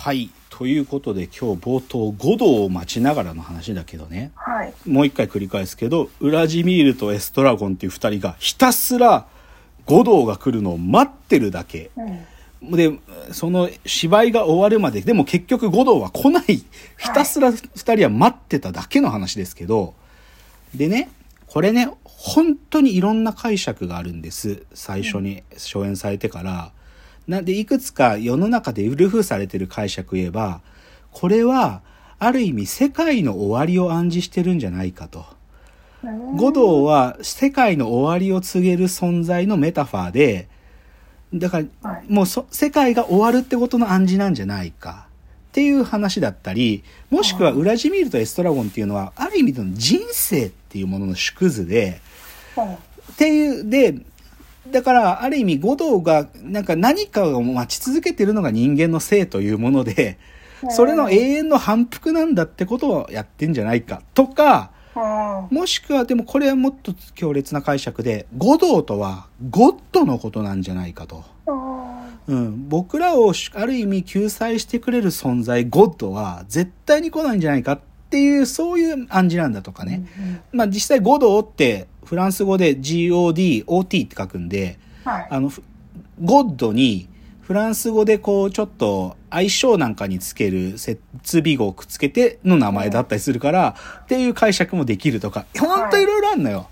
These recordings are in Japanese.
はい。ということで今日冒頭5度を待ちながらの話だけどね。はい。もう一回繰り返すけど、ウラジミールとエストラゴンっていう二人がひたすら五道が来るのを待ってるだけ。うん。で、その芝居が終わるまで、でも結局五道は来ない。ひたすら二人は待ってただけの話ですけど、でね、これね、本当にいろんな解釈があるんです。最初に初演されてから。なんで、いくつか世の中でウルフされてる解釈言えば、これは、ある意味世界の終わりを暗示してるんじゃないかと。五道は世界の終わりを告げる存在のメタファーで、だから、はいもうそ世界が終わるってことの暗示なんじゃないかっていう話だったり、もしくはウラジミールとエストラゴンっていうのは、ある意味での人生っていうものの縮図で、うん。っていう、で、だから、ある意味、五道が、なんか何かを待ち続けてるのが人間の性というもので、それの永遠の反復なんだってことをやってんじゃないか、とか、うん。もしくは、でもこれはもっと強烈な解釈で、五道とはゴッドのことなんじゃないかと。うん、僕らをある意味救済してくれる存在、ゴッドは絶対に来ないんじゃないかっていう、そういう暗示なんだとかね。まあ実際ゴドってフランス語で GOD、OT って書くんで、はい。あの、ふゴッドにフランス語でこうちょっと相性なんかにつける設備語をくっつけての名前だったりするから、っていう解釈もできるとか、ほんといろいろあるのよ。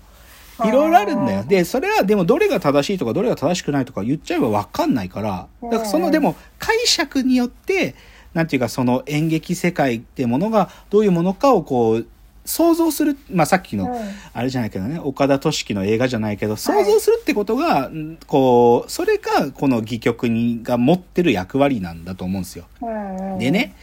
いろいろあるんだよ。で、それはでもどれが正しいとかどれが正しくないとか言っちゃえばわかんないから、だからそのでも解釈によって、なんていうかその演劇世界ってものがどういうものかをこう、想像する、まあさっきのうんあれじゃないけどね、岡田敏樹の映画じゃないけど、想像するってことが、んこう、それがこの戯曲にが持ってる役割なんだと思うんですよ。うん。でね、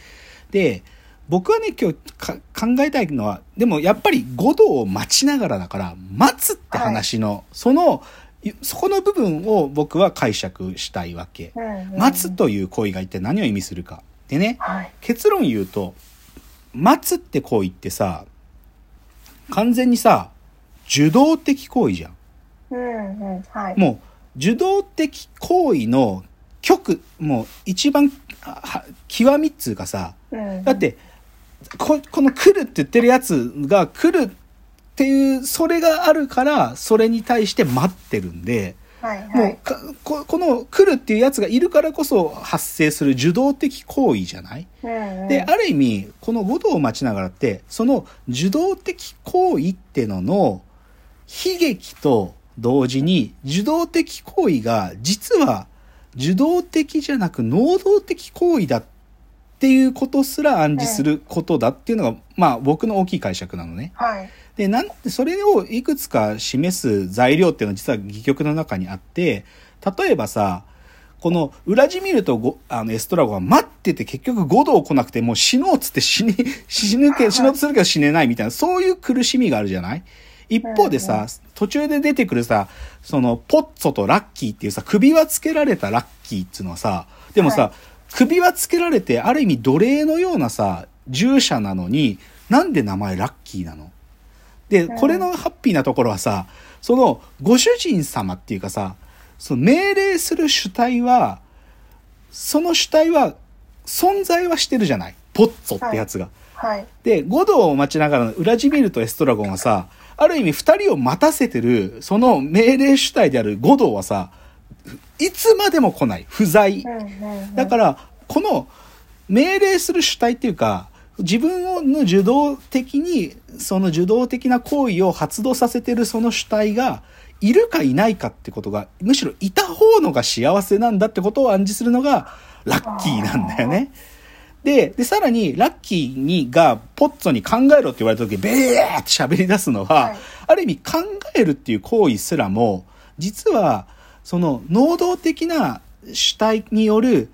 で、僕はね、今日か考えたいのは、でもやっぱり五道を待ちながらだから、待つって話の、その、いそこの部分を僕は解釈したいわけ。うん。待つという行為が一体何を意味するか。でね、はい。結論言うと、待つって行為ってさ、完全にさ、受動的行為じゃん。うん。うん。はい。もう、受動的行為の極、もう一番、極みっつうかさ、うん。だって、ここの来るって言ってるやつが来るっていう、それがあるから、それに対して待ってるんで、はい。もうはい。かこ、この来るっていうやつがいるからこそ発生する受動的行為じゃない？うん。で、ある意味、この五道を待ちながらって、その受動的行為ってのの悲劇と同時に、受動的行為が実は受動的じゃなく能動的行為だっていうことすら暗示することだっていうのが、まあ僕の大きい解釈なのね。はい。で、なんで、それをいくつか示す材料っていうのは実は戯曲の中にあって、例えばさ、このウラジミールとゴあのエストラゴンは待ってて結局5度来なくてもう死のうっつって死に、死ぬけ、死のうとするけど死ねないみたいな、そういう苦しみがあるじゃない？一方でさ、途中で出てくるさ、その、ポッツォとラッキーっていうさ、首輪つけられたラッキーっていうのはさ、でもさ、は首輪つけられて、ある意味奴隷のようなさ、従者なのに、なんで名前ラッキーなの？で、うんこれのハッピーなところはさ、その、ご主人様っていうかさ、その命令する主体は、その主体は、存在はしてるじゃないポッツォってやつが。はい。で、五道を待ちながらのウラジミールとエストラゴンはさ、ある意味二人を待たせてる、その命令主体である五道はさ、いつまでも来ない。不在。だから、この命令する主体っていうか、自分の受動的に、その受動的な行為を発動させてるその主体が、いるかいないかってことが、むしろいた方のが幸せなんだってことを暗示するのが、ラッキーなんだよね。で、で、さらに、ラッキーに、が、ポッツォに考えろって言われた時、ベーって喋り出すのは、はいある意味考えるっていう行為すらも、実は、その、能動的な主体による、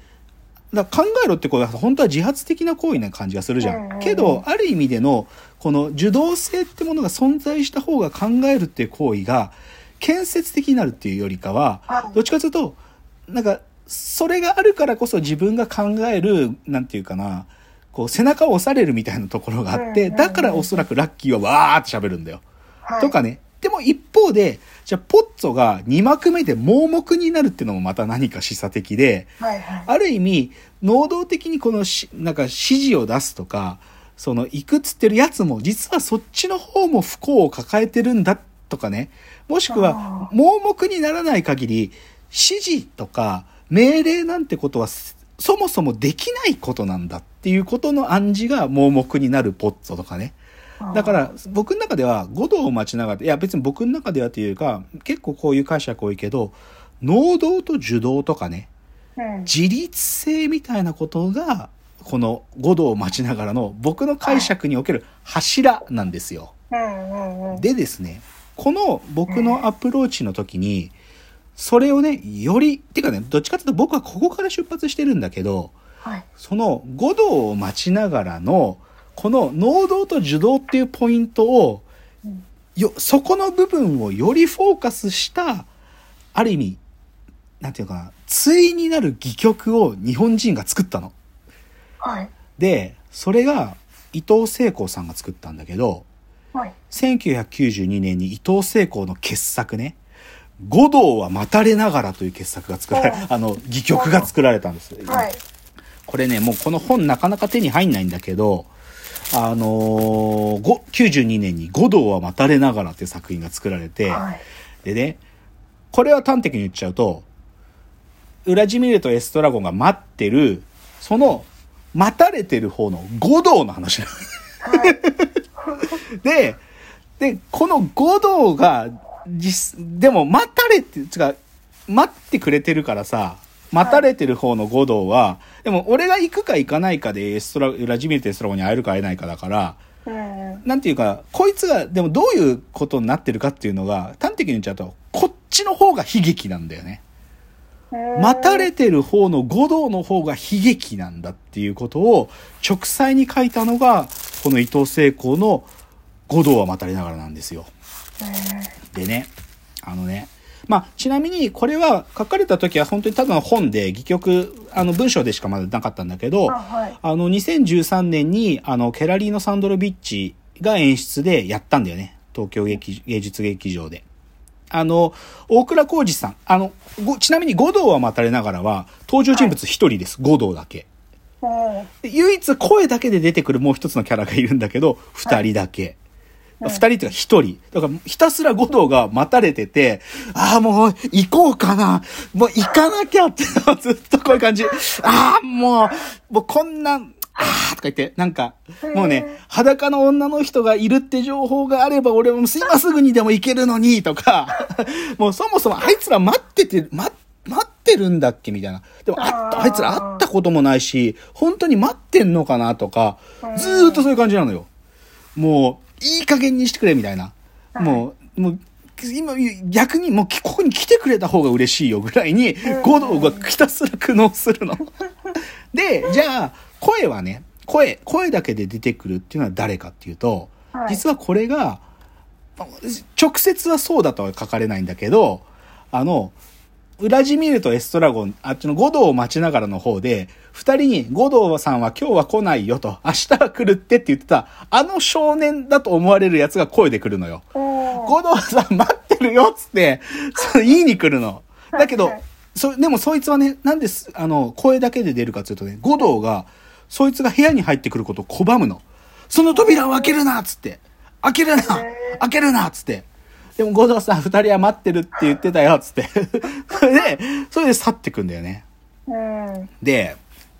だ考えろってことは本当は自発的な行為な感じがするじゃん。けど、ある意味での、この受動性ってものが存在した方が考えるっていう行為が、建設的になるっていうよりかはは、いどっちかというと、なんか、それがあるからこそ自分が考える、なんていうかな、こう背中を押されるみたいなところがあって、だからおそらくラッキーはわーって喋るんだよ。はい。とかね。でも一方で、じゃあポッツォが2幕目で盲目になるっていうのもまた何か示唆的で、はいはい。ある意味、能動的にこのし、なんか指示を出すとか、その行くっつってるやつも実はそっちの方も不幸を抱えてるんだとかね。もしくはあ、盲目にならない限り、指示とか命令なんてことはそもそもできないことなんだっていうことの暗示が盲目になるポッツォとかね。だから僕の中では五道を待ちながらいや別に僕の中ではというか結構こういう解釈多いけど能動と受動とかねうん、自律性みたいなことがこの五道を待ちながらの僕の解釈における柱なんですよ。でですねこの僕のアプローチの時にそれをねよりてかねどっちかというと僕はここから出発してるんだけどはい。その五道を待ちながらのこの能動と受動っていうポイントをうんよそこの部分をよりフォーカスしたある意味なんていうのかな対になる戯曲を日本人が作ったの。はい。でそれが伊藤聖光さんが作ったんだけどはい。1992年に伊藤聖光の傑作ね「五道は待たれながら」という傑作が作られうんあの戯曲が作られたんです。はい。これね、もうこの本なかなか手に入んないんだけど、あのー、ご92年に五道は待たれながらっていう作品が作られて、はい。でね、これは端的に言っちゃうと、ウラジミールとエストラゴンが待ってる、その、待たれてる方の五道の話なのはい。で、で、この五道が、実、でも待たれて、つか、待ってくれてるからさ、待たれてる方の五道は、でも俺が行くか行かないかでエストラ、ウラジミールとエストラゴンに会えるか会えないかだから、うん。なんていうか、こいつが、でもどういうことになってるかっていうのが、端的に言っちゃうと、こっちの方が悲劇なんだよね。待たれてる方の五道の方が悲劇なんだっていうことを直裁に書いたのが、この伊藤聖光の五道は待たれながらなんですよ。でね、あのね、まあ、ちなみにこれは書かれた時は本当にただの本で、戯曲、あの文章でしかまだなかったんだけど、あはい。あの、2013年に、あの、ケラリーノ・サンドロビッチが演出でやったんだよね。東京劇芸術劇場で。あの、大倉浩二さん。あの、ごちなみに五道は待たれながらは、登場人物一人です。五道だけ。唯一声だけで出てくるもう一つのキャラがいるんだけど、二人だけ。二、人っていうか一人。だからひたすら五道が待たれてて、ああ、もう行こうかな。もう行かなきゃって、ずっとこういう感じ。ああ、もう、もうこんな、ああとか言って、なんか、もうね、裸の女の人がいるって情報があれば俺も今すぐにでも行けるのに、とか、もうそもそもあいつら待ってて、待待ってるんだっけみたいな。でもあった、あいつら会ったこともないし、本当に待ってんのかなとか、ずーっとそういう感じなのよ。もう、いい加減にしてくれ、みたいな。もう、もう、今、逆にもう、ここに来てくれた方が嬉しいよぐらいに、五道がひたすら苦悩するの。で、じゃあ、声はね、声、声だけで出てくるっていうのは誰かっていうと、はい実はこれが、直接はそうだとは書かれないんだけど、あの、ウラジミールとエストラゴン、あっちの五道を待ちながらの方で、二人に五道さんは今日は来ないよと、明日は来るってって言ってた、あの少年だと思われるやつが声で来るのよ。五道さん待ってるよっつって、その言いに来るの。だけどそ、でもそいつはね、なんです、あの、声だけで出るかっていうとね、五道が、そいつが部屋に入ってくることを拒むの。その扉を開けるなっつって。開けるな開けるなっつって。でも五道さん二人は待ってるって言ってたよっつって。そ れで、それで去ってくんだよね。うん。で、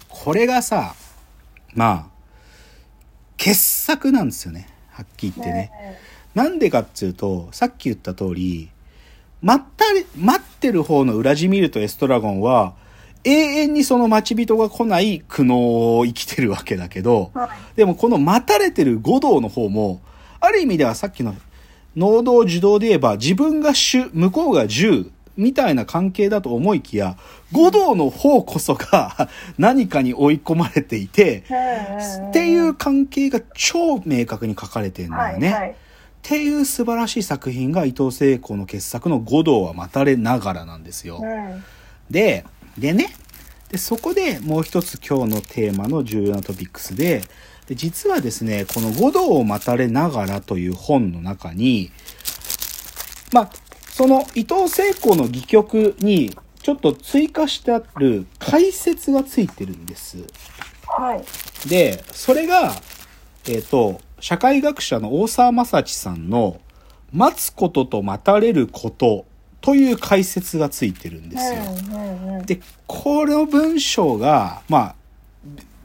これがさ、まあ、傑作なんですよね。はっきり言ってね。なんでかっていうと、さっき言った通り、待ったり、待ってる方のウラジミールとエストラゴンは、永遠にその待ち人が来ない苦悩を生きてるわけだけど、はいでもこの待たれてる五道の方も、ある意味ではさっきの能動受動で言えば自分が主、向こうが従みたいな関係だと思いきや、五道の方こそが 何かに追い込まれていて、っていう関係が超明確に書かれてるんだよね。はいはい。っていう素晴らしい作品が伊藤聖子の傑作の五道は待たれながらなんですよ。うん。で、でね、で、そこでもう一つ今日のテーマの重要なトピックスで、で実はですね、この五道を待たれながらという本の中に、まあ、その伊藤聖子の戯曲にちょっと追加してある解説がついてるんです。はい。で、それが、えっ、と、社会学者の大沢正知さんの、待つことと待たれることという解説がついてるんですよ。で、この文章が、まあ、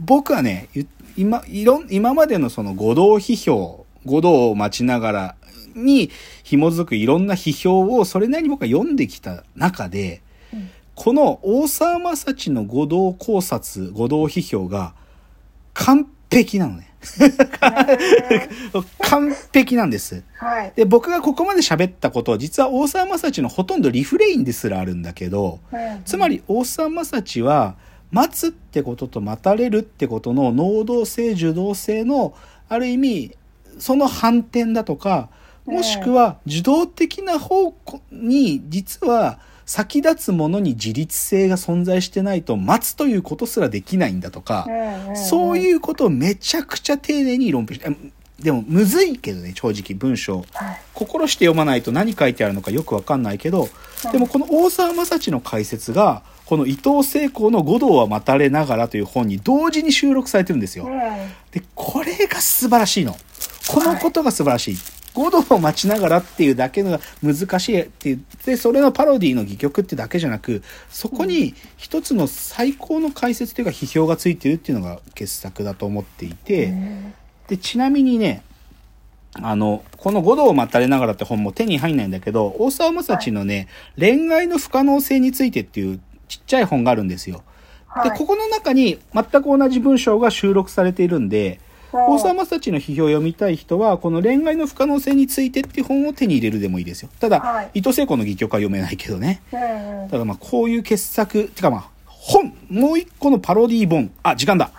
僕はね、ゆ今、いろん、今までのその五道批評、五道を待ちながらに紐づくいろんな批評をそれなりに僕は読んできた中で、うんこの大沢正知の五道考察、五道批評が完璧なのね。完璧なんです。はい。で、僕がここまで喋ったことは実は大沢正知のほとんどリフレインですらあるんだけど、うんつまり大沢正知は待つってことと待たれるってことの能動性受動性のある意味その反転だとかもしくは受動的な方向に実は先立つものに自立性が存在してないと待つということすらできないんだとか、そういうことをめちゃくちゃ丁寧に論評して、でもむずいけどね、正直文章。はい。心して読まないと何書いてあるのかよくわかんないけど、でもこの大沢正知の解説が、この伊藤聖子の五道は待たれながらという本に同時に収録されてるんですよ。うん。で、これが素晴らしいの。このことが素晴らしい。五道を待ちながらっていうだけが難しいっていう。で、それのパロディの戯曲ってだけじゃなく、そこに一つの最高の解説というか批評がついてるっていうのが傑作だと思っていて、で、ちなみにね、あの、この五道を待たれながらって本も手に入んないんだけど、大沢正知のね、恋愛の不可能性についてっていうちっちゃい本があるんですよ。で、はいここの中に全く同じ文章が収録されているんで、大沢正知の批評を読みたい人は、この恋愛の不可能性についてっていう本を手に入れるでもいいですよ。ただ、はい伊藤聖子の戯曲は読めないけどね。うんうん。ただまあこういう傑作、てかまあ、本、もう一個のパロディー本。あ、時間だ。